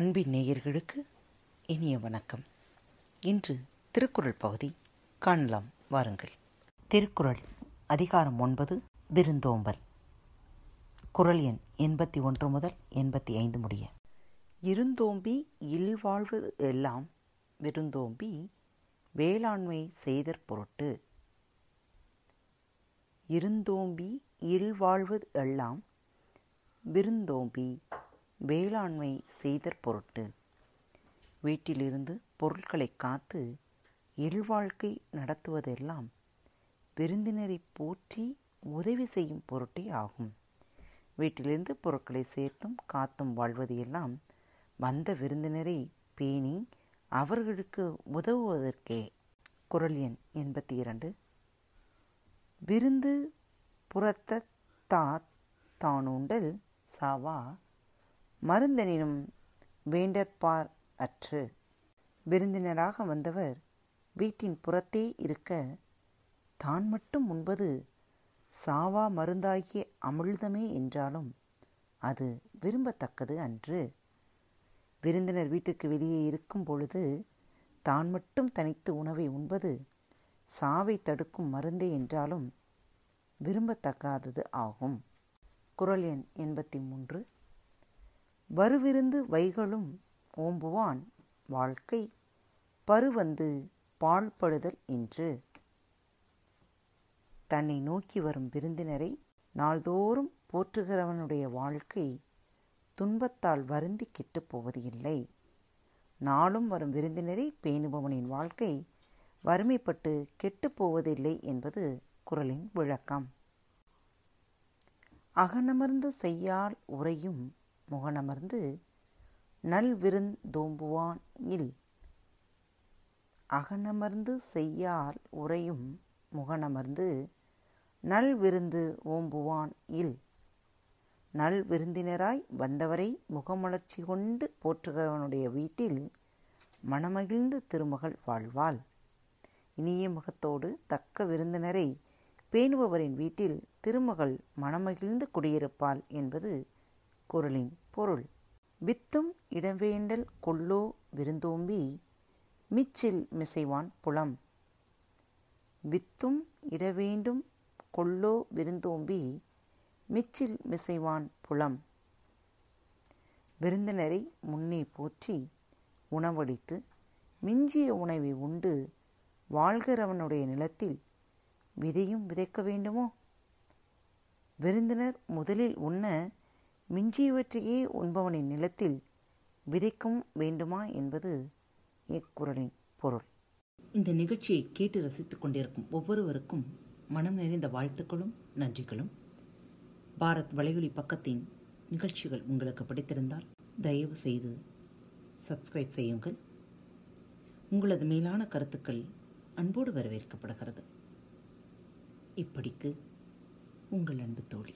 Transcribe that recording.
அன்பின் நேயர்களுக்கு இனிய வணக்கம். இன்று திருக்குறள் பகுதி காணலாம் வாருங்கள். திருக்குறள் அதிகாரம் ஒன்பது விருந்தோம்பல். குறள் எண் எண்பத்தி ஒன்று முதல் எண்பத்தி ஐந்து முடிய. இருந்தோம்பி இல்வாழ்வது எல்லாம் விருந்தோம்பி வேளாண்மை செய்தற் பொருட்டு. இருந்தோம்பி இல்வாழ்வது எல்லாம் விருந்தோம்பி வேளாண்மை செய்தற் பொருட்டு வீட்டிலிருந்து பொருட்களை காத்து இல்வாழ்க்கை நடத்துவதெல்லாம் விருந்தினரை போற்றி உதவி செய்யும் பொருட்டே ஆகும். வீட்டிலிருந்து பொருட்களை சேர்த்தும் காத்தும் வாழ்வது எல்லாம் வந்த விருந்தினரை பேணி அவர்களுக்கு உதவுவதற்கே. குரல் எண் எண்பத்தி இரண்டு. விருந்து புறத்த தாத் தானுண்டல் சாவா மருந்தெனினும் வேண்டற்பார் அற்று. விருந்தினராக வந்தவர் வீட்டின் புறத்தே இருக்க தான் மட்டும் உண்பது சாவா மருந்தாகிய அமிழ்தமே என்றாலும் அது விரும்பத்தக்கது அன்று. விருந்தினர் வீட்டுக்கு வெளியே இருக்கும் பொழுது தான் மட்டும் தனித்து உணவை உண்பது சாவை தடுக்கும் மருந்தே என்றாலும் விரும்பத்தக்காதது ஆகும். குரல் எண் எண்பத்தி மூன்று. வருவிருந்து வைகளும் ஓம்புவான் வாழ்க்கை பருவந்து பாழ்படுதல் என்று தன்னை நோக்கி வரும் விருந்தினரை நாள்தோறும் போற்றுகிறவனுடைய வாழ்க்கை துன்பத்தால் வருந்தி கெட்டுப் போவது இல்லை. நாளும் வரும் விருந்தினரை பேணுபவனின் வாழ்க்கை வறுமைப்பட்டு கெட்டுப் போவதில்லை என்பது குரலின் விளக்கம். அகனமர்ந்து செய்யால் உரையும் முகனமர்ந்து நல்விருந்தோம்புவான் இல். அகனமர்ந்து செய்யால் உரையும் முகனமர்ந்து நல்விருந்து ஓம்புவான் இல். நல் விருந்தினராய் வந்தவரை முகமலர்ச்சி கொண்டு போற்றுகிறவனுடைய வீட்டில் மனமகிழ்ந்து திருமகள் வாழ்வாள். இனிய முகத்தோடு தக்க விருந்தினரை பேணுபவரின் வீட்டில் திருமகள் மனமகிழ்ந்து குடியிருப்பாள் என்பது குரலின் பொருள். வித்தும் இடவேண்டல் கொள்ளோ விருந்தோம்பி மிச்சில் மிசைவான் புலம். வித்தும் இடவேண்டும் கொல்லோ விருந்தோம்பி மிச்சில் மிசைவான் புலம். விருந்தினரை முன்னே போற்றி உணவளித்து மிஞ்சிய உணவை உண்டு வாழ்கிறவனுடைய நிலத்தில் விதையும் விதைக்க வேண்டுமோ? விருந்தினர் முதலில் உண்ண மிஞ்சியவற்றையே உண்பவனின் நிலத்தில் விதைக்கும் வேண்டுமா என்பது இக்குறளின் பொருள். இந்த நிகழ்ச்சியை கேட்டு ரசித்துக் கொண்டிருக்கும் ஒவ்வொருவருக்கும் மனம் நிறைந்த வாழ்த்துக்களும் நன்றிகளும். பாரத் வலையொலி பக்கத்தின் நிகழ்ச்சிகள் உங்களுக்கு பிடித்திருந்தால் தயவு செய்து சப்ஸ்கிரைப் செய்யுங்கள். உங்களது மேலான கருத்துக்கள் அன்போடு வரவேற்கப்படுகிறது. இப்படிக்கு உங்கள் அன்பு தோழி.